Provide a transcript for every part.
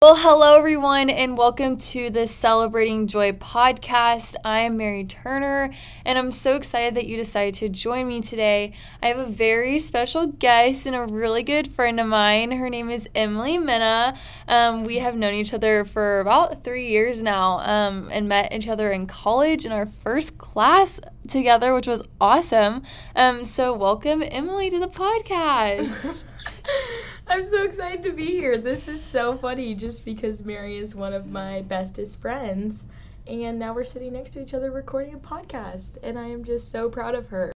Well, hello everyone, and welcome to the Celebrating Joy podcast. I'm Mary Turner, and I'm so excited that you decided to join me today. I have a very special guest and a really good friend of mine. Her name is Emilie Mena. Um, we have known each other for about three years now um, and met each other in college in our first class together, which was awesome. Um, so, welcome, Emilie, to the podcast. I'm so excited to be here. This is so funny just because Mary is one of my bestest friends. And now we're sitting next to each other recording a podcast. And I am just so proud of her.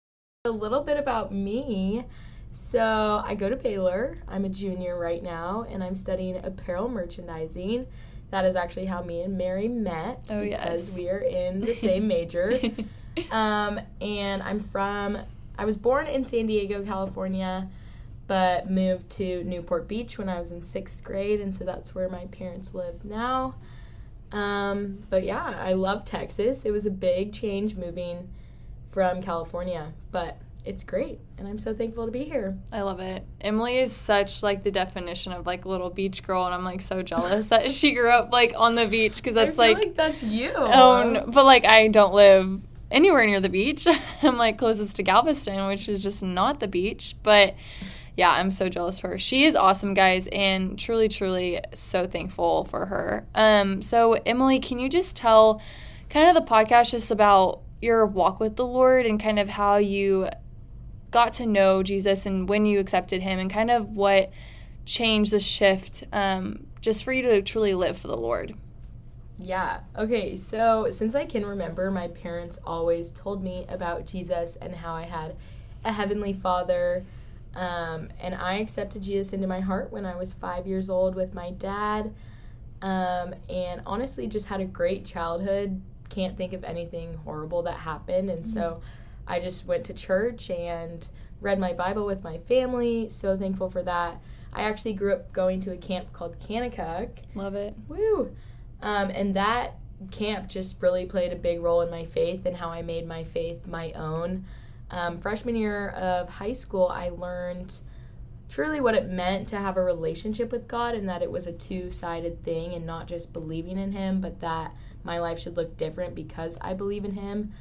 A little bit about me. So I go to Baylor. I'm a junior right now, and I'm studying apparel merchandising. That is actually how me and Mary met Oh, because yes. we are in the same major. um, and I'm from, I was born in San Diego, California, but moved to Newport Beach when I was in sixth grade, and so that's where my parents live now. Um, but yeah, I love Texas. It was a big change moving from California, but it's great, and I'm so thankful to be here. I love it. Emilie is such like the definition of like little beach girl, and I'm like so jealous that she grew up like on the beach because that's I feel like, like that's you. oh, no, but like I don't live anywhere near the beach. I'm like closest to Galveston, which is just not the beach. But yeah, I'm so jealous for her. She is awesome, guys, and truly, truly so thankful for her. Um, so Emilie, can you just tell kind of the podcast just about your walk with the Lord and kind of how you got to know Jesus and when you accepted him and kind of what changed the shift um, just for you to truly live for the Lord. Yeah. Okay. So since I can remember, my parents always told me about Jesus and how I had a heavenly Father. Um, and I accepted Jesus into my heart when I was five years old with my dad. Um, and honestly, just had a great childhood. Can't think of anything horrible that happened. And so I just went to church and read my Bible with my family. So thankful for that. I actually grew up going to a camp called Kanakuk. Love it. Woo! Um, and that camp just really played a big role in my faith and how I made my faith my own. Um, freshman year of high school, I learned truly what it meant to have a relationship with God and that it was a two sided thing and not just believing in Him, but that my life should look different because I believe in Him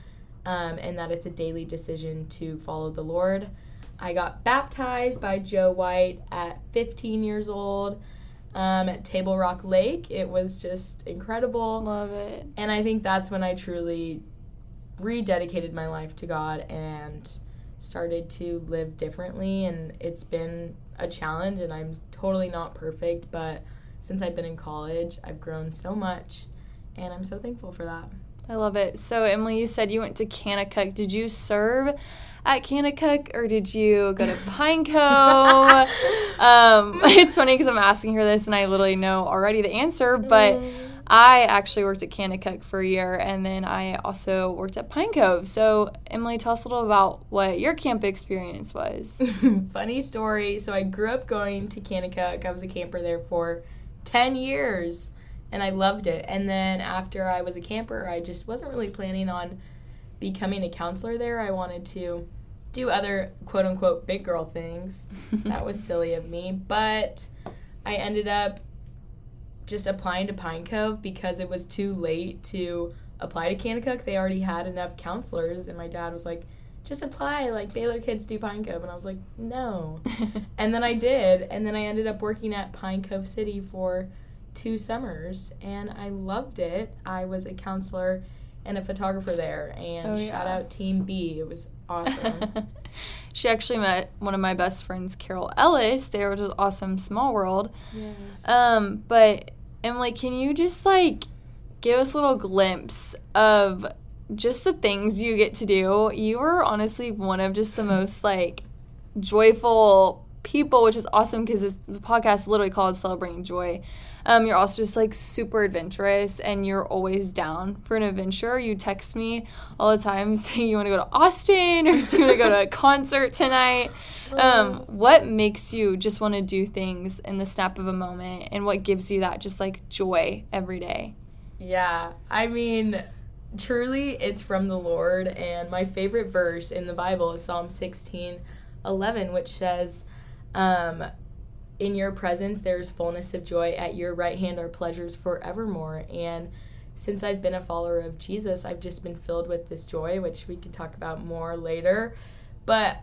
um, and that it's a daily decision to follow the Lord. I got baptized by Joe White at 15 years old um, at Table Rock Lake. It was just incredible. Love it. And I think that's when I truly rededicated my life to God and started to live differently. And it's been a challenge, and I'm totally not perfect, but since I've been in college, I've grown so much, and I'm so thankful for that. I love it. So, Emilie, you said you went to Kanakuk. Did you serve at Kanakuk or did you go to Pine Cove? um, it's funny because I'm asking her this and I literally know already the answer, but I actually worked at Kanakuk for a year and then I also worked at Pine Cove. So, Emilie, tell us a little about what your camp experience was. Funny story. So I grew up going to Kanakuk. I was a camper there for 10 years and I loved it. And then after I was a camper, I just wasn't really planning on becoming a counselor there. I wanted to do other quote unquote big girl things. that was silly of me. But I ended up just applying to Pine Cove because it was too late to apply to Kanakuk. They already had enough counselors, and my dad was like, just apply, like Baylor kids do Pine Cove. And I was like, no. and then I did, and then I ended up working at Pine Cove City for two summers, and I loved it. I was a counselor and a photographer there, and Oh, shout out Team B. It was awesome. she actually met one of my best friends, Carol Ellis, there, which was awesome. Small world. yes. Um, but Emilie, can you just like give us a little glimpse of just the things you get to do? You are honestly one of just the most like joyful people, which is awesome because the podcast is literally called Celebrating Joy. Um, you're also just like super adventurous and you're always down for an adventure. You text me all the time saying you want to go to Austin or do you want to go to a concert tonight. Um, what makes you just want to do things in the snap of a moment and what gives you that just like joy every day? Yeah, I mean, truly, it's from the Lord. And my favorite verse in the Bible is Psalm 16 11, which says, um, in your presence there's fullness of joy. At your right hand are pleasures forevermore. And since I've been a follower of Jesus, I've just been filled with this joy, which we can talk about more later. But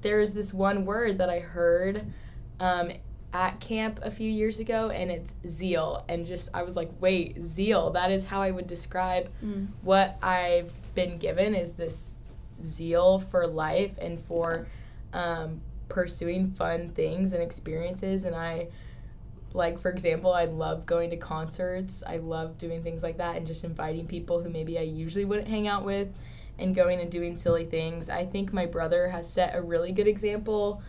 there's this one word that I heard um, at camp a few years ago, and it's zeal. And just, I was like, wait, zeal. That is how I would describe Mm. what I've been given is this zeal for life and for um, pursuing fun things and experiences. And I, like, for example, I love going to concerts. I love doing things like that and just inviting people who maybe I usually wouldn't hang out with and going and doing silly things. I think my brother has set a really good example.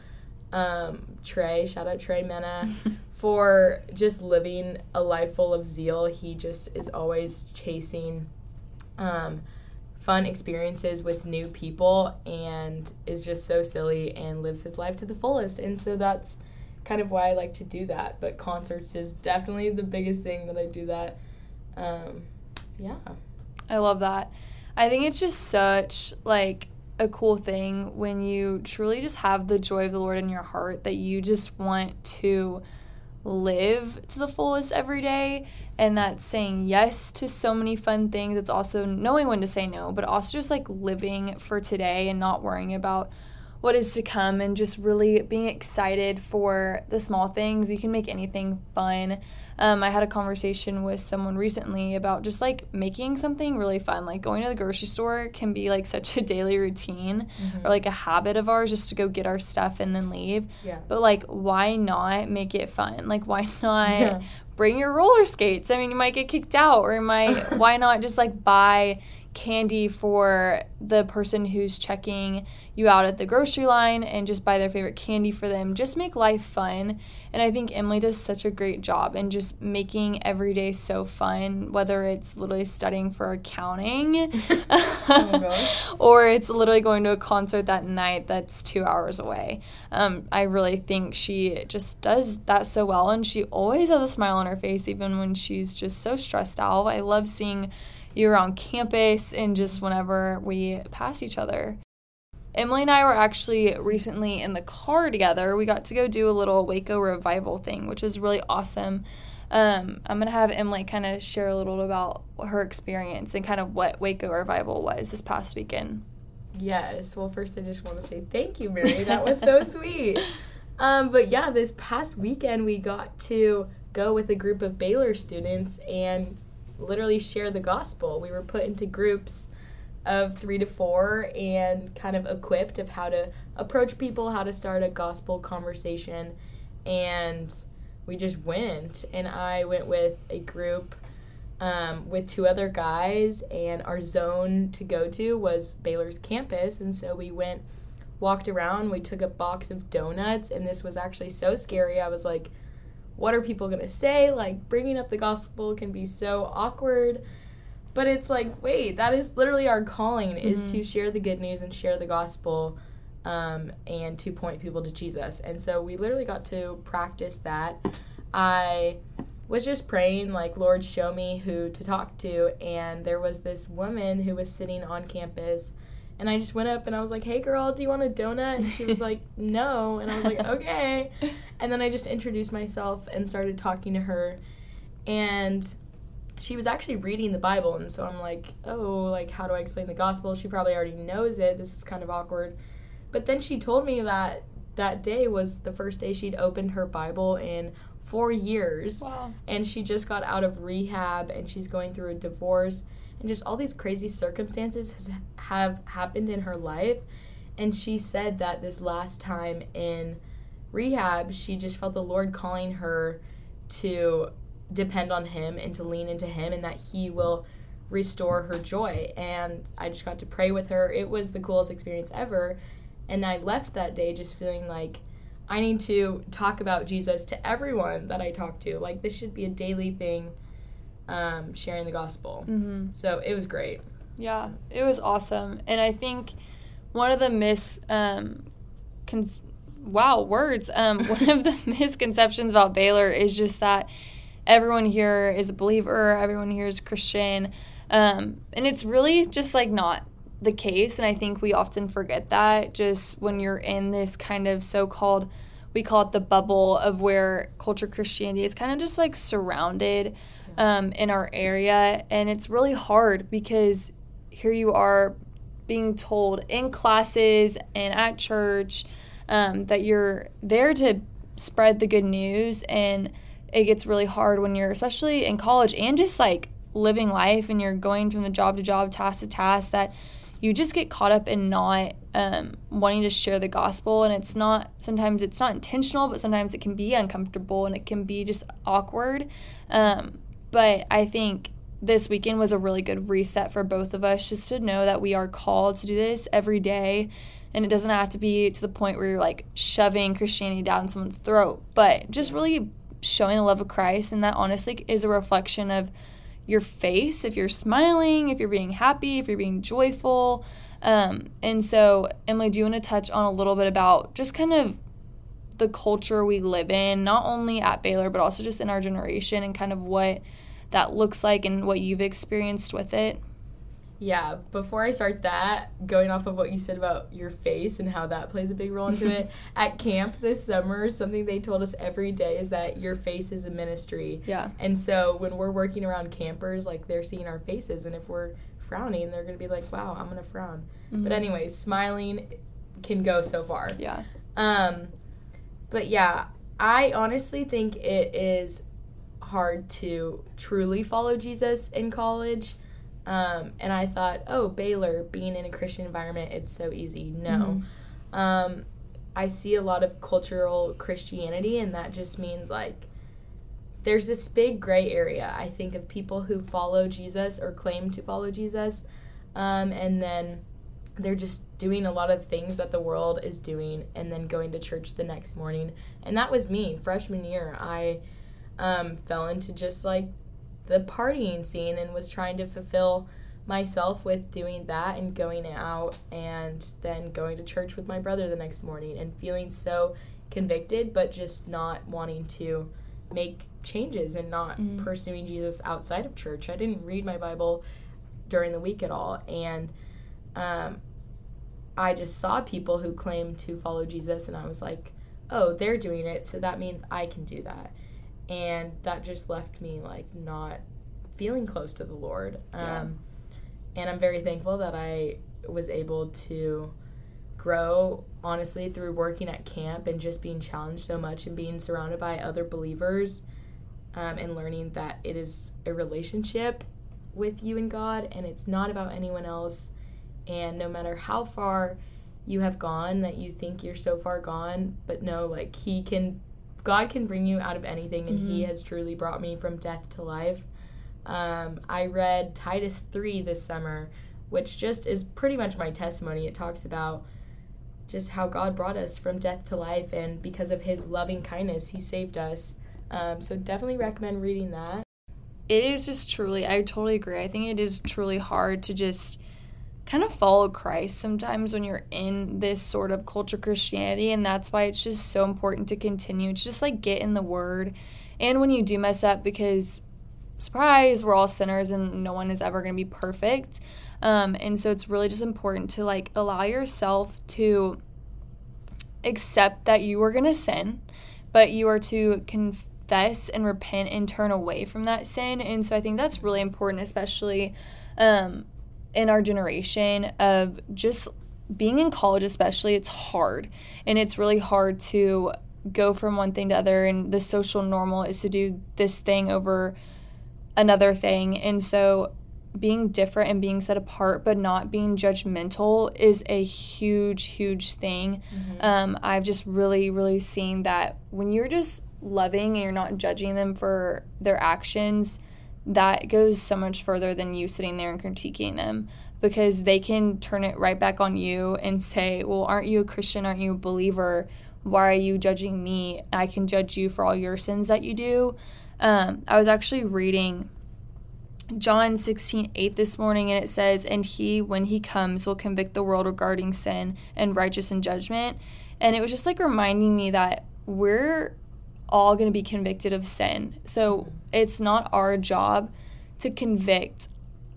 Um, Trey, shout out Trey Mena, for just living a life full of zeal. He just is always chasing um, fun experiences with new people and is just so silly and lives his life to the fullest. And so that's kind of why I like to do that. But concerts is definitely the biggest thing that I do that. Um, yeah. I love that. I think it's just such like a cool thing when you truly just have the joy of the Lord in your heart that you just want to live to the fullest every day and that's saying yes to so many fun things it's also knowing when to say no but also just like living for today and not worrying about what is to come and just really being excited for the small things you can make anything fun um, I had a conversation with someone recently about just like making something really fun. Like going to the grocery store can be like such a daily routine Mm-hmm. or like a habit of ours just to go get our stuff and then leave. Yeah. But like, why not make it fun? Like, why not Yeah. Bring your roller skates? I mean, you might get kicked out, or you might, why not just like buy candy for the person who's checking you out at the grocery line and just buy their favorite candy for them. Just make life fun. And I think Emilie does such a great job in just making every day so fun, whether it's literally studying for accounting Oh or it's literally going to a concert that night that's two hours away. Um, I really think she just does that so well, and she always has a smile on her face, even when she's just so stressed out. I love seeing you around campus and just whenever we pass each other. Emilie and I were actually recently in the car together. We got to go do a little Waco revival thing, which is really awesome. Um, I'm gonna have Emilie kind of share a little about her experience and kind of what Waco revival was this past weekend. Yes. Well, first, I just want to say thank you, Mary. That was so sweet. Um, but yeah, this past weekend, we got to go with a group of Baylor students and literally share the gospel. We were put into groups of three to four and kind of equipped of how to approach people, how to start a gospel conversation. And we just went. And I went with a group um, with two other guys, and our zone to go to was Baylor's campus. And so we went, walked around, we took a box of donuts, and this was actually so scary. I was like, what are people going to say? Like, bringing up the gospel can be so awkward. But it's like, wait, that is literally our calling is Mhm. to share the good news and share the gospel um, and to point people to Jesus. And so we literally got to practice that. I was just praying, like, Lord, show me who to talk to. And there was this woman who was sitting on campus. And I just went up and I was like, hey, girl, do you want a donut? And she was like, no. And I was like, okay. And then I just introduced myself and started talking to her. And she was actually reading the Bible. And so I'm like, oh, like, how do I explain the gospel? She probably already knows it. This is kind of awkward. But then she told me that that day was the first day she'd opened her Bible in four years Wow. and she just got out of rehab and she's going through a divorce and just all these crazy circumstances has, have happened in her life. And she said that this last time in rehab she just felt the lord calling her to depend on him and to lean into him and that he will restore her joy. And i just got to pray with her. It was the coolest experience ever. And i left that day just feeling like I need to talk about Jesus to everyone that I talk to. Like this should be a daily thing, um, sharing the gospel. hmm So it was great. Yeah, it was awesome, and I think one of the mis um, cons- wow words um, one of the misconceptions about Baylor is just that everyone here is a believer, everyone here is Christian, um, and it's really just like not the case. And I think we often forget that just when you're in this kind of so-called we call it the bubble of where culture Christianity is kind of just like surrounded um, in our area. And it's really hard because here you are being told in classes and at church um, that you're there to spread the good news. And it gets really hard when you're, especially in college and just like living life and you're going from the job to job, task to task, that you just get caught up in not um, wanting to share the gospel. And it's not, sometimes it's not intentional, but sometimes it can be uncomfortable and it can be just awkward. Um, but I think this weekend was a really good reset for both of us just to know that we are called to do this every day. And it doesn't have to be to the point where you're like shoving Christianity down someone's throat, but just really showing the love of Christ. And that honestly is a reflection of your face, if you're smiling, if you're being happy, if you're being joyful. Um, and so, Emilie, do you want to touch on a little bit about just kind of the culture we live in, not only at Baylor, but also just in our generation and kind of what that looks like and what you've experienced with it? Yeah, before I start that, going off of what you said about your face and how that plays a big role into it, at camp this summer, something they told us every day is that your face is a ministry. Yeah. And so when we're working around campers, like they're seeing our faces, and if we're frowning, they're gonna be like, "Wow, I'm gonna frown." Mm-hmm. But anyways, smiling can go so far. Yeah. Um, but yeah, I honestly think it is hard to truly follow Jesus in college um, and I thought, oh, Baylor, being in a Christian environment, it's so easy. No. Mm-hmm. Um, I see a lot of cultural Christianity, and that just means like there's this big gray area, I think, of people who follow Jesus or claim to follow Jesus, um, and then they're just doing a lot of things that the world is doing and then going to church the next morning. And that was me, freshman year. I um, fell into just like the partying scene and was trying to fulfill myself with doing that and going out and then going to church with my brother the next morning and feeling so convicted but just not wanting to make changes and not mm-hmm. pursuing Jesus outside of church. I didn't read my Bible during the week at all and um, I just saw people who claimed to follow Jesus and I was like, "Oh, they're doing it, so that means I can do that." and that just left me like not feeling close to the Lord. Yeah. Um, and I'm very thankful that I was able to grow honestly through working at camp and just being challenged so much and being surrounded by other believers um, and learning that it is a relationship with you and God and it's not about anyone else. And no matter how far you have gone, that you think you're so far gone, but no, like He can God can bring you out of anything, and mm-hmm. He has truly brought me from death to life. Um, I read Titus 3 this summer, which just is pretty much my testimony. It talks about just how God brought us from death to life, and because of His loving kindness, He saved us. Um, so definitely recommend reading that. It is just truly, I totally agree. I think it is truly hard to just kind of follow Christ sometimes when you're in this sort of culture Christianity and that's why it's just so important to continue to just like get in the word. And when you do mess up because surprise we're all sinners and no one is ever going to be perfect um, and so it's really just important to like allow yourself to accept that you are going to sin but you are to confess and repent and turn away from that sin and so i think that's really important especially um, in our generation of just being in college especially it's hard. And it's really hard to go from one thing to other and the social normal is to do this thing over another thing. And so being different and being set apart but not being judgmental is a huge huge thing. Mm-hmm. um, i've just really really seen that when you're just loving and you're not judging them for their actions that goes so much further than you sitting there and critiquing them because they can turn it right back on you and say, Well, aren't you a Christian? Aren't you a believer? Why are you judging me? I can judge you for all your sins that you do. Um, I was actually reading John 16, 8 this morning, and it says, And he, when he comes, will convict the world regarding sin and righteous and judgment. And it was just like reminding me that we're all going to be convicted of sin. So it's not our job to convict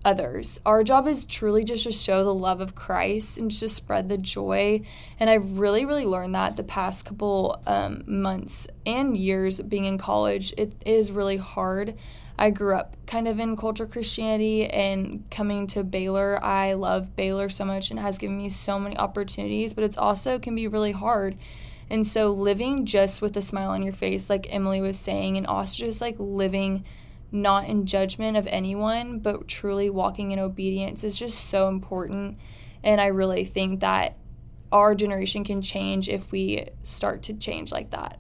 others. Our job is truly just to show the love of Christ and just spread the joy. And I've really, really learned that the past couple um, months and years being in college. It is really hard. I grew up kind of in culture Christianity and coming to Baylor. I love Baylor so much and has given me so many opportunities, but it's also can be really hard. And so living just with a smile on your face, like Emilie was saying, and also just like living not in judgment of anyone, but truly walking in obedience is just so important. And I really think that our generation can change if we start to change like that.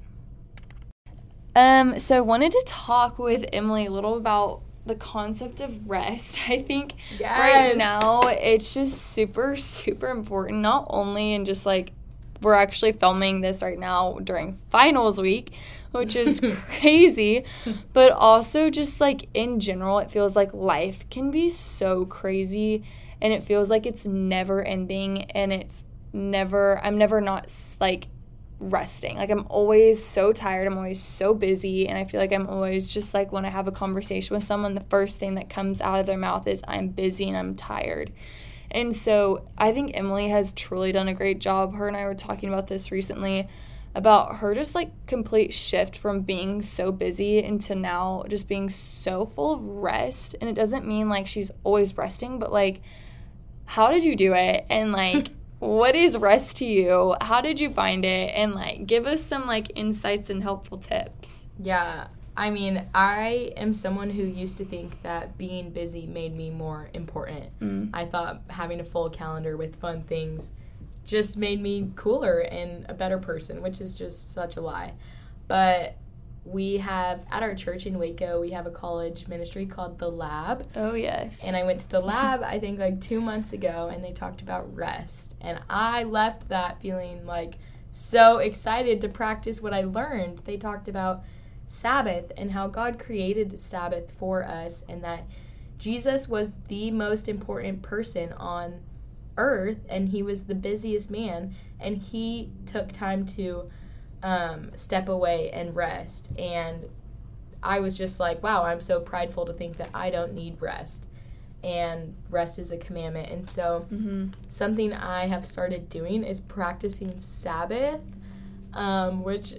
Um, so I wanted to talk with Emilie a little about the concept of rest. I think yes. right now it's just super, super important, not only in just like we're actually filming this right now during finals week, which is crazy. But also, just like in general, it feels like life can be so crazy and it feels like it's never ending and it's never, I'm never not like resting. Like I'm always so tired, I'm always so busy, and I feel like I'm always just like when I have a conversation with someone, the first thing that comes out of their mouth is I'm busy and I'm tired. And so I think Emilie has truly done a great job. Her and I were talking about this recently about her just like complete shift from being so busy into now just being so full of rest. And it doesn't mean like she's always resting, but like, how did you do it? And like, what is rest to you? How did you find it? And like, give us some like insights and helpful tips. Yeah. I mean, I am someone who used to think that being busy made me more important. Mm. I thought having a full calendar with fun things just made me cooler and a better person, which is just such a lie. But we have at our church in Waco, we have a college ministry called The Lab. Oh, yes. And I went to The Lab, I think, like two months ago, and they talked about rest. And I left that feeling like so excited to practice what I learned. They talked about Sabbath and how God created Sabbath for us, and that Jesus was the most important person on earth and he was the busiest man and he took time to um, step away and rest. And i was just like wow i'm so prideful to think that i don't need rest. And rest is a commandment. And so mm-hmm. something i have started doing is practicing sabbath um, which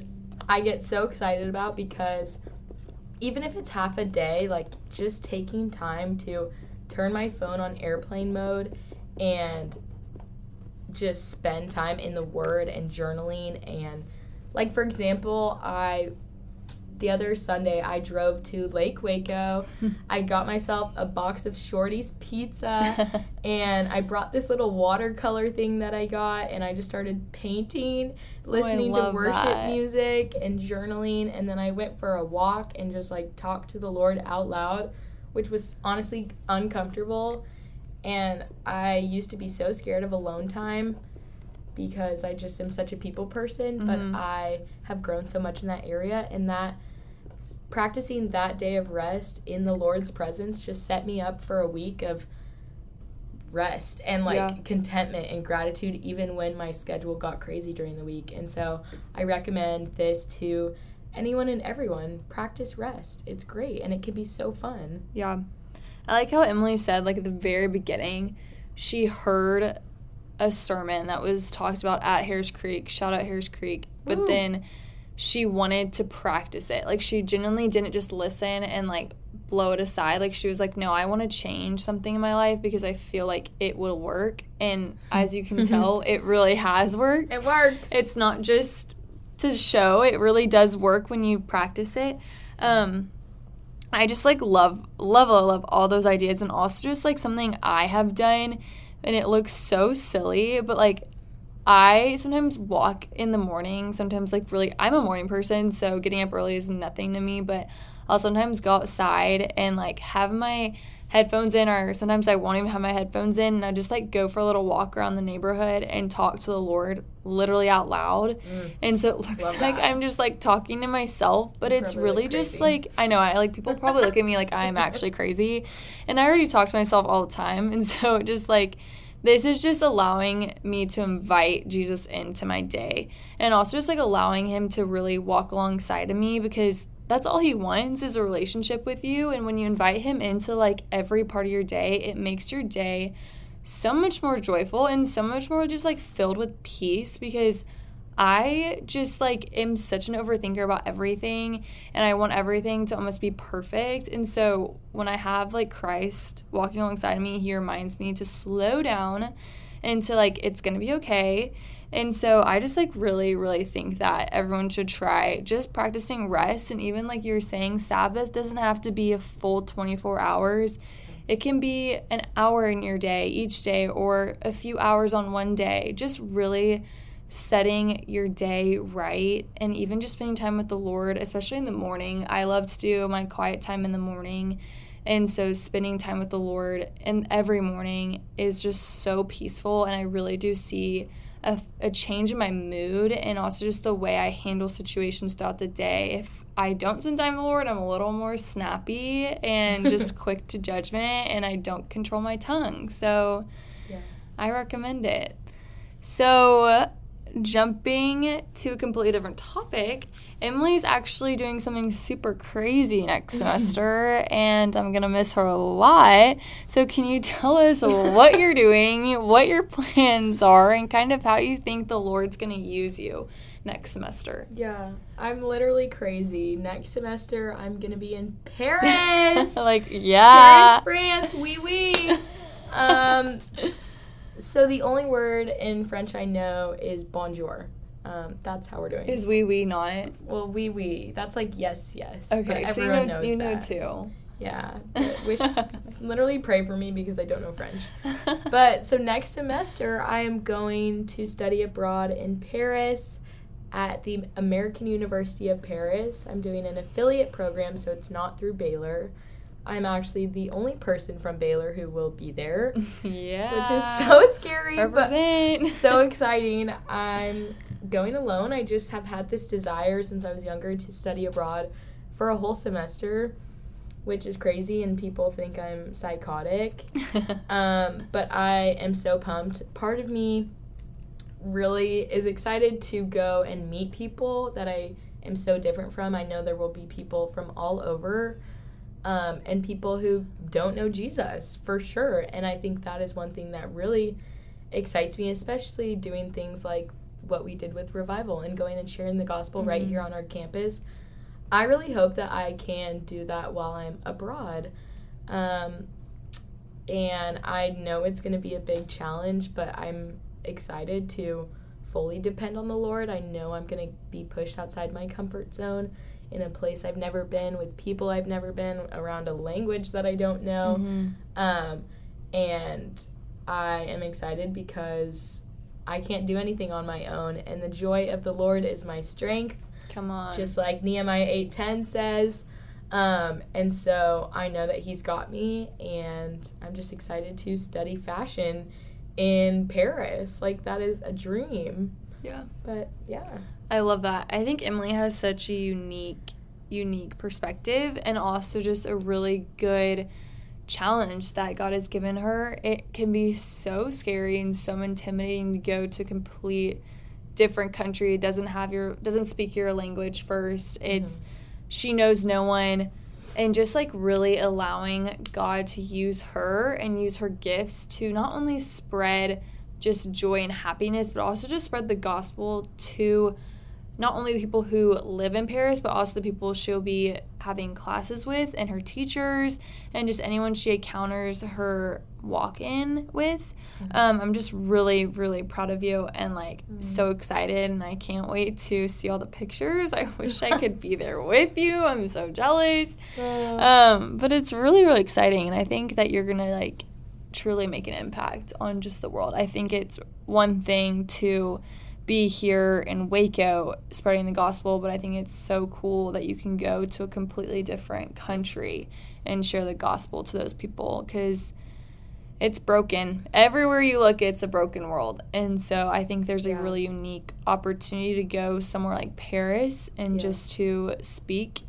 i get so excited about because even if it's half a day like just taking time to turn my phone on airplane mode and just spend time in the word and journaling and like for example i the other sunday i drove to lake waco i got myself a box of shorty's pizza and i brought this little watercolor thing that i got and i just started painting oh, listening oh, to worship that. music and journaling and then i went for a walk and just like talked to the lord out loud which was honestly uncomfortable and I used to be so scared of alone time because I just am such a people person, mm-hmm. but I have grown so much in that area and that practicing that day of rest in the Lord's presence just set me up for a week of rest and like yeah. contentment and gratitude even when my schedule got crazy during the week. And so I recommend this to anyone and everyone. Practice rest. It's great and it can be so fun. Yeah. I like how Emilie said, like at the very beginning, she heard a sermon that was talked about at Harris Creek. Shout out Harris Creek. But Ooh. then she wanted to practice it. Like she genuinely didn't just listen and like blow it aside. Like she was like, "No, I want to change something in my life because I feel like it will work." And as you can tell, it really has worked. It works. It's not just to show. It really does work when you practice it. Um, I just like love love love all those ideas and also just like something I have done and it looks so silly but like I sometimes walk in the morning sometimes like really I'm a morning person so getting up early is nothing to me but I'll sometimes go outside and like have my headphones in or sometimes I won't even have my headphones in and I just like go for a little walk around the neighborhood and talk to the Lord literally out loud. Mm. And so it looks Love like that. I'm just like talking to myself, but it's really just like I know I like people probably look at me like I'm actually crazy. And I already talk to myself all the time. And so just like this is just allowing me to invite Jesus into my day and also just like allowing him to really walk alongside of me because that's all he wants is a relationship with you. And when you invite him into like every part of your day, it makes your day so much more joyful and so much more just like filled with peace because I just like am such an overthinker about everything and I want everything to almost be perfect. And so when I have like Christ walking alongside of me, he reminds me to slow down and to like it's going to be okay. And so I just like really really think that everyone should try just practicing rest and even like you were saying Sabbath doesn't have to be a full 24 hours. It can be an hour in your day each day or a few hours on one day. Just really setting your day right and even just spending time with the Lord, especially in the morning. I love to do my quiet time in the morning. And so spending time with the Lord and every morning is just so peaceful and I really do see a, a change in my mood and also just the way I handle situations throughout the day. If I don't spend time with the Lord, I'm a little more snappy and just quick to judgment and I don't control my tongue. So yeah. I recommend it. So jumping to a completely different topic, Emilie's actually doing something super crazy next semester, and I'm gonna miss her a lot. So, can you tell us what you're doing, what your plans are, and kind of how you think the Lord's gonna use you next semester? Yeah, I'm literally crazy. Next semester, I'm gonna be in Paris. like, yeah, Paris, France, oui, oui. Um, so the only word in French I know is bonjour. Um, that's how we're doing. Is we we not? Well, we we. That's like yes yes. Okay, so you know, you know too. Yeah, wish literally pray for me because I don't know French. but so next semester I am going to study abroad in Paris at the American University of Paris. I'm doing an affiliate program, so it's not through Baylor. I'm actually the only person from Baylor who will be there. yeah. Which is so scary, but so exciting. I'm going alone. I just have had this desire since I was younger to study abroad for a whole semester, which is crazy, and people think I'm psychotic. um, but I am so pumped. Part of me really is excited to go and meet people that I am so different from. I know there will be people from all over um, and people who don't know Jesus for sure. And I think that is one thing that really excites me, especially doing things like what we did with revival and going and sharing the gospel mm-hmm. right here on our campus. I really hope that I can do that while I'm abroad. Um, and I know it's going to be a big challenge, but I'm excited to fully depend on the Lord. I know I'm going to be pushed outside my comfort zone in a place I've never been, with people I've never been, around a language that I don't know. Mm-hmm. Um, and I am excited because I can't do anything on my own, and the joy of the Lord is my strength. Come on. Just like Nehemiah 8:10 says. Um, and so I know that he's got me, and I'm just excited to study fashion in Paris. Like that is a dream. Yeah. But yeah. I love that. I think Emilie has such a unique unique perspective and also just a really good challenge that God has given her. It can be so scary and so intimidating to go to a complete different country. It doesn't have your doesn't speak your language first. It's mm-hmm. she knows no one and just like really allowing God to use her and use her gifts to not only spread just joy and happiness, but also just spread the gospel to not only the people who live in Paris, but also the people she'll be having classes with and her teachers and just anyone she encounters her walk in with. Mm-hmm. Um, I'm just really, really proud of you and like mm-hmm. so excited. And I can't wait to see all the pictures. I wish I could be there with you. I'm so jealous. Um, but it's really, really exciting. And I think that you're going to like truly make an impact on just the world. I think it's one thing to be here in Waco spreading the gospel, but I think it's so cool that you can go to a completely different country and share the gospel to those people because it's broken. Everywhere you look, it's a broken world. And so I think there's yeah. a really unique opportunity to go somewhere like Paris and yeah. just to speak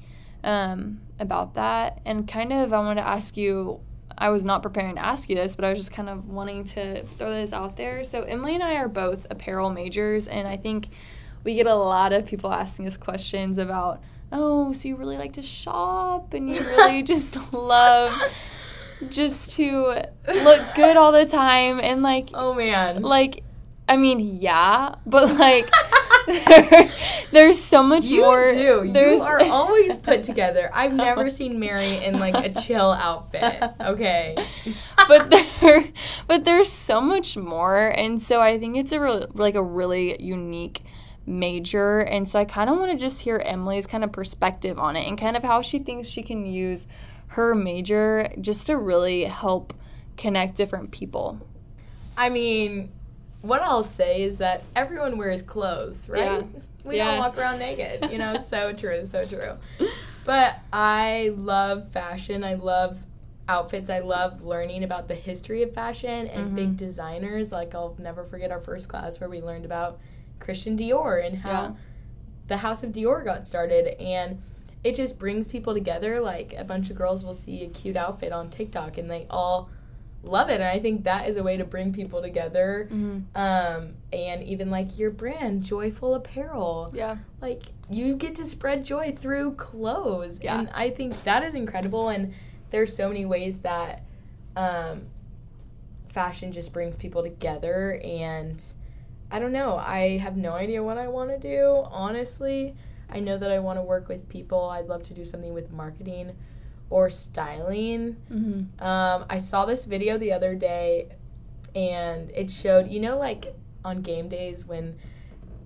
um, about that. And kind of, I want to ask you I was not preparing to ask you this, but I was just kind of wanting to throw this out there. So, Emilie and I are both apparel majors, and I think we get a lot of people asking us questions about oh, so you really like to shop and you really just love just to look good all the time and like Oh man. like I mean, yeah, but like there's so much you more. do. There's, You are always put together. I've never seen Mary in like a chill outfit. Okay. but there, but there's so much more, and so I think it's a real, like a really unique major, and so I kind of want to just hear Emilie's kind of perspective on it and kind of how she thinks she can use her major just to really help connect different people. I mean, what I'll say is that everyone wears clothes, right? Yeah. We Yeah. don't walk around naked. You know, so true, so true. But I love fashion. I love outfits. I love learning about the history of fashion and Mm-hmm. big designers. Like I'll never forget our first class where we learned about Christian Dior and how Yeah. the House of Dior got started and it just brings people together. Like a bunch of girls will see a cute outfit on TikTok and they all love it. And I think that is a way to bring people together. Mm-hmm. Um, and even like your brand, Joyful Apparel. Yeah. Like you get to spread joy through clothes. Yeah. And I think that is incredible. And there's so many ways that um, fashion just brings people together. And I don't know. I have no idea what I want to do, honestly. I know that I want to work with people. I'd love to do something with marketing or styling. Mm-hmm. Um, I saw this video the other day, and it showed you know like on game days when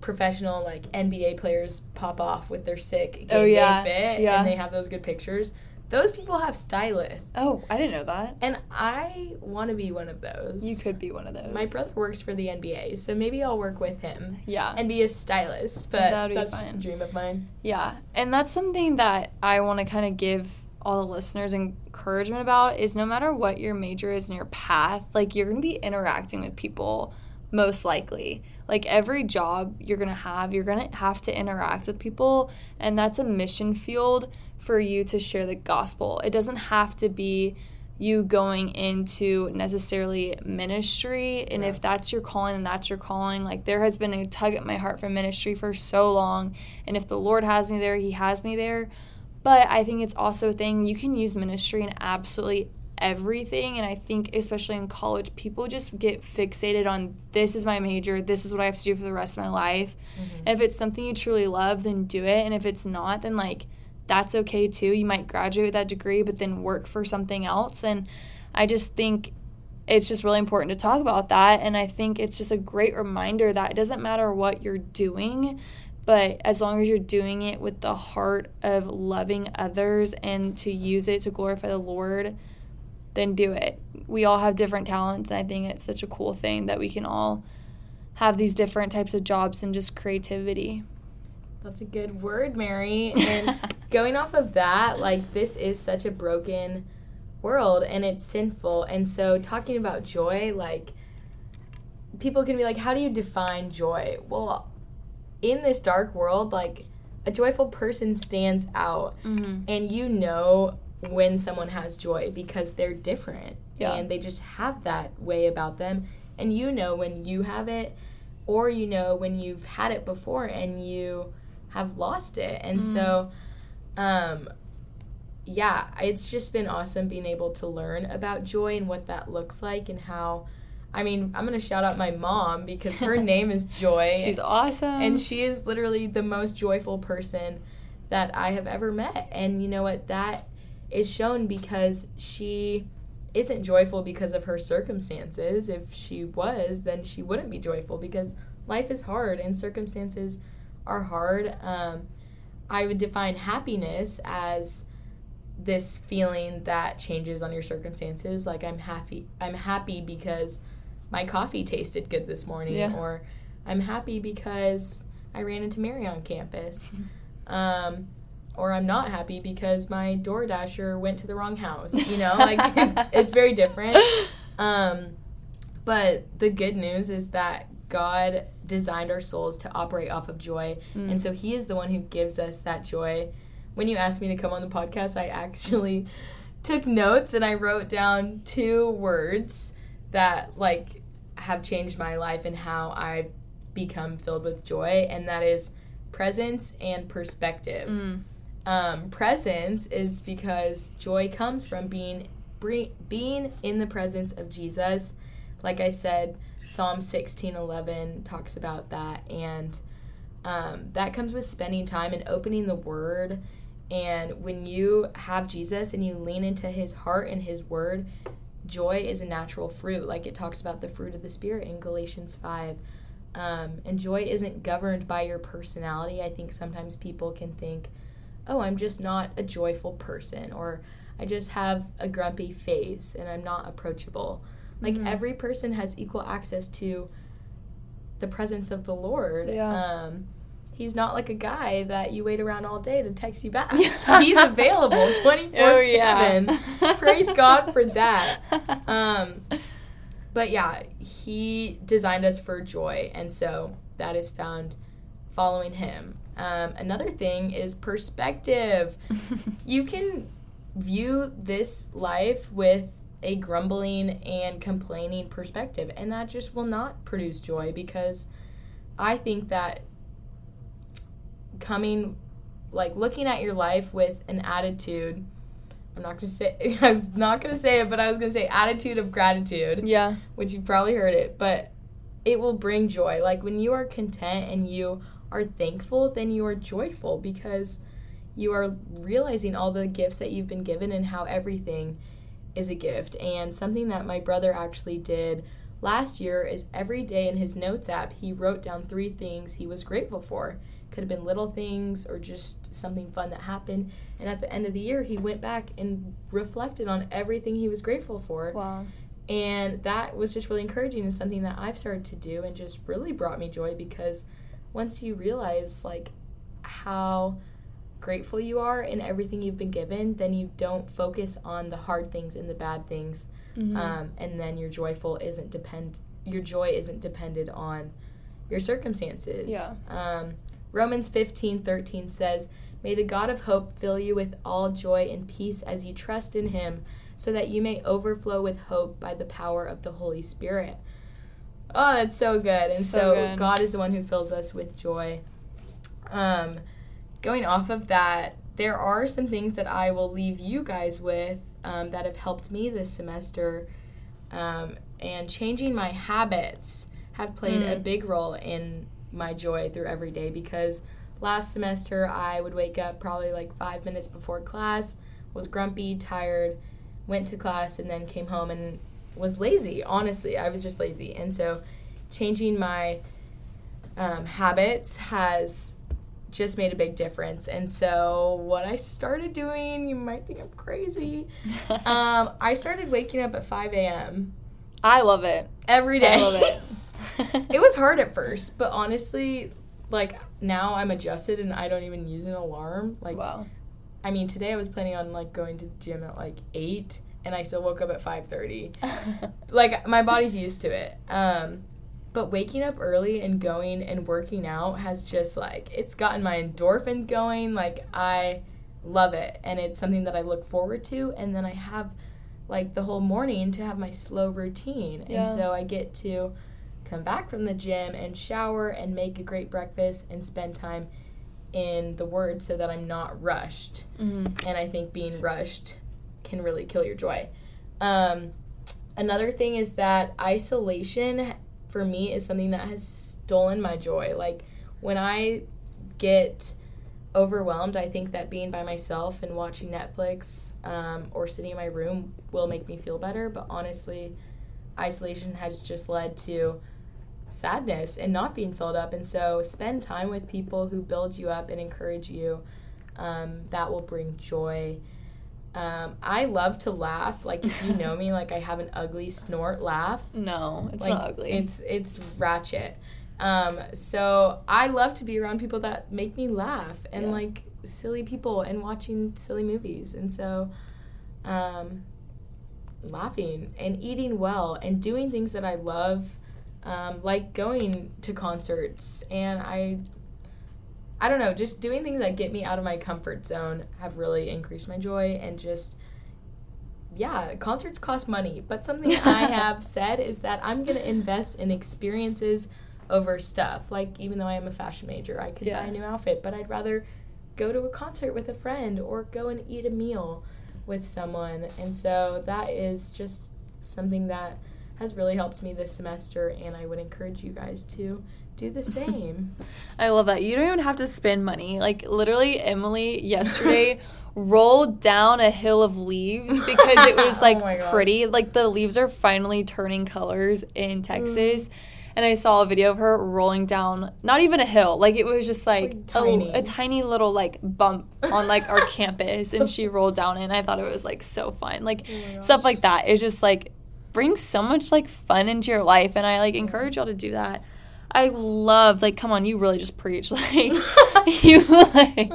professional like NBA players pop off with their sick game Oh, yeah. day fit Yeah. and they have those good pictures. Those people have stylists. Oh, I didn't know that. And I want to be one of those. You could be one of those. My brother works for the NBA, so maybe I'll work with him Yeah. and be a stylist. But that's just a dream of mine. Yeah, and that's something that I want to kind of give all the listeners encouragement about is no matter what your major is in your path, like you're going to be interacting with people most likely. Like every job you're going to have, you're going to have to interact with people, and that's a mission field for you to share the gospel. It doesn't have to be you going into necessarily ministry and if that's your calling and that's your calling like there has been a tug at my heart for ministry for so long and if the lord has me there he has me there but i think it's also a thing you can use ministry in absolutely everything and i think especially in college people just get fixated on this is my major this is what i have to do for the rest of my life mm-hmm. and if it's something you truly love then do it and if it's not then like that's okay too. You might graduate with that degree, but then work for something else. And I just think it's just really important to talk about that. And I think it's just a great reminder that it doesn't matter what you're doing, but as long as you're doing it with the heart of loving others and to use it to glorify the Lord, then do it. We all have different talents, and I think it's such a cool thing that we can all have these different types of jobs and just creativity. That's a good word, Mary. And going off of that, like this is such a broken world and it's sinful. And so talking about joy, like people can be like, how do you define joy? Well, in this dark world, like a joyful person stands out Mm-hmm. and you know when someone has joy because they're different Yeah. and they just have that way about them and you know when you have it or you know when you've had it before and you have lost it and so um yeah it's just been awesome being able to learn about joy and what that looks like and how i mean i'm gonna shout out my mom because her name is joy She's awesome. and she is literally the most joyful person that I have ever met. And you know what? That is shown because she isn't joyful because of her circumstances. If she was, then she wouldn't be joyful because life is hard and circumstances are hard. Um, I would define happiness as this feeling that changes on your circumstances. Like I'm happy. I'm happy because my coffee tasted good this morning, Yeah. or I'm happy because I ran into Mary on campus. Um, or I'm not happy because my DoorDasher went to the wrong house. You know, like it's very different. Um, but the good news is that God designed our souls to operate off of joy. Mm. And so He is the one who gives us that joy. When you asked me to come on the podcast, I actually took notes and I wrote down two words that like have changed my life and how I've become filled with joy, and that is presence and perspective. Mm. Um, presence is because joy comes from being bre- being in the presence of Jesus. Like I said, Psalm sixteen eleven talks about that, and um, that comes with spending time and opening the Word. And when you have Jesus and you lean into His heart and His Word, joy is a natural fruit. Like it talks about the fruit of the Spirit in Galatians five. Um, and joy isn't governed by your personality. I think sometimes people can think, oh, I'm just not a joyful person, or I just have a grumpy face and I'm not approachable. Like Mhm. every person has equal access to the presence of the Lord. Yeah. Um, he's not like a guy that you wait around all day to text you back. He's available 24 Oh, yeah. 7. Praise God for that. Um, but yeah, he designed us for joy, and so that is found following him. Um, another thing is perspective. You can view this life with a grumbling and complaining perspective, and that just will not produce joy because I think that coming, like looking at your life with an attitude. I'm not gonna say. I was not gonna say it, but I was gonna say attitude of gratitude yeah. which you probably heard it, but it will bring joy. Like when you are content and you are thankful, then you are joyful because you are realizing all the gifts that you've been given and how everything is a gift. And something that my brother actually did last year is every day in his notes app, he wrote down three things he was grateful for. Could have been little things or just something fun that happened. And at the end of the year, he went back and reflected on everything he was grateful for. Wow. And that was just really encouraging and something that I've started to do and just really brought me joy because once you realize like how grateful you are in everything you've been given, then you don't focus on the hard things and the bad things. Mhm. Um, and then your joyful isn't depend your joy isn't depended on your circumstances. Yeah. Um, Romans fifteen thirteen says, May the God of hope fill you with all joy and peace as you trust in him, so that you may overflow with hope by the power of the Holy Spirit. Oh, that's so good. And So so, good. God is the one who fills us with joy. Um, going off of that, there are some things that I will leave you guys with um, that have helped me this semester. Um, and changing my habits have played a Mm. big role in my joy through every day because last semester I would wake up probably like five minutes before class, was grumpy, tired, went to class, and then came home and was lazy. Honestly, I was just lazy. And so changing my um, habits has just made a big difference. And so what I started doing, you might think I'm crazy. Um, I started waking up at 5 a.m. I love it. every day. I love it. it was hard at first, but honestly, like now I'm adjusted and I don't even use an alarm. Like wow. I mean, today I was planning on like going to the gym at like 8 and I still woke up at 5:30. like my body's used to it. Um but waking up early and going and working out has just like it's gotten my endorphins going. Like I love it and it's something that I look forward to and then I have like the whole morning to have my slow routine. Yeah. And so I get to come back from the gym and shower and make a great breakfast and spend time in the word so that I'm not rushed Mhm. and I think being rushed can really kill your joy. Um, another thing is that isolation for me is something that has stolen my joy. Like when I get overwhelmed, I think that being by myself and watching Netflix um, or sitting in my room will make me feel better. But honestly, isolation has just led to sadness and not being filled up. And so spend time with people who build you up and encourage you. Um, that will bring joy. Um, I love to laugh. Like if you know me, like I have an ugly snort laugh. No, it's like, not ugly. It's it's ratchet. Um, so I love to be around people that make me laugh and Yeah. like silly people and watching silly movies. And so um, laughing and eating well and doing things that I love, um, like going to concerts and I I don't know, just doing things that get me out of my comfort zone have really increased my joy and just yeah, concerts cost money, but something I have said is that I'm going to invest in experiences over stuff. Like even though I am a fashion major, I could Yeah. buy a new outfit, but I'd rather go to a concert with a friend or go and eat a meal with someone. And so that is just something that has really helped me this semester, and I would encourage you guys to do the same. I love that. You don't even have to spend money. Like literally Emilie yesterday rolled down a hill of leaves because it was oh like Oh pretty. Like the leaves are finally turning colors in mm. Texas. And I saw a video of her rolling down not even a hill. Like it was just like, Like tiny. A, a tiny little like bump on like our campus and she rolled down it and I thought it was like so fun. Like Oh stuff like that is just like brings so much like fun into your life and I like encourage y'all to do that. I love like come on, you really just preach like you like.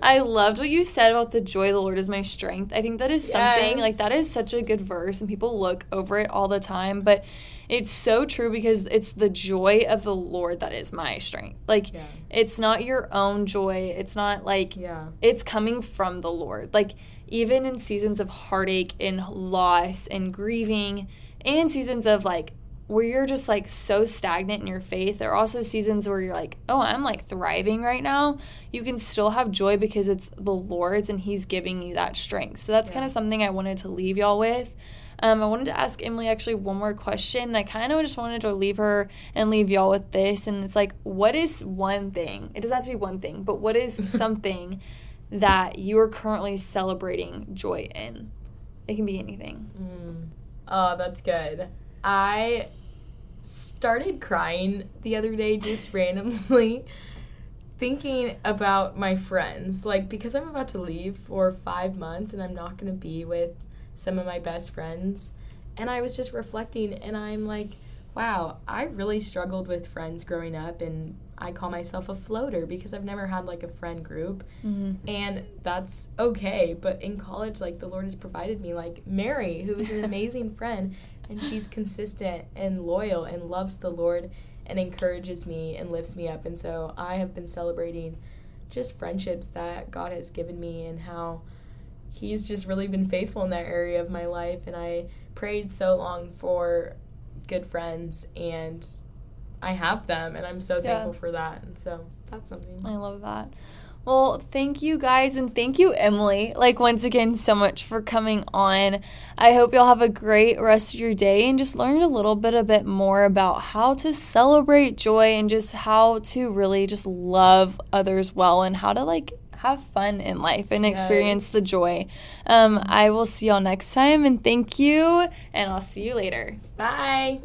I loved what you said about the joy of the Lord is my strength. I think that is something Yes. like that is such a good verse and people look over it all the time, but it's so true because it's the joy of the Lord that is my strength. Like Yeah. it's not your own joy. It's not like Yeah. it's coming from the Lord. Like even in seasons of heartache and loss and grieving and seasons of like where you're just like so stagnant in your faith, there are also seasons where you're like, "Oh, I'm like thriving right now." You can still have joy because it's the Lord's and he's giving you that strength. So that's kind of something I wanted to leave y'all with. Um, I wanted to ask Emilie actually one more question. And I kind of just wanted to leave her and leave y'all with this. And it's like, what is one thing? It doesn't have to be one thing, but what is something that you are currently celebrating joy in? It can be anything. Mm. Oh, that's good. I started crying the other day just randomly thinking about my friends. Like, because I'm about to leave for five months and I'm not going to be with some of my best friends. And I was just reflecting and I'm like, wow, I really struggled with friends growing up and I call myself a floater because I've never had like a friend group. Mm-hmm. and that's okay but in college like the lord has provided me like mary who is an amazing friend and she's consistent and loyal and loves the lord and encourages me and lifts me up. And so i have been celebrating just friendships that god has given me and how he's just really been faithful in that area of my life. And i prayed so long for good friends and i have them and i'm so Yeah. thankful for that and so that's something I love that. Well, thank you guys and thank you, Emilie. Like, once again, so much for coming on. I hope y'all have a great rest of your day and just learned a little bit a bit more about how to celebrate joy and just how to really just love others well and how to like have fun in life and experience the joy. Um, I will see y'all next time and thank you, and I'll see you later. bye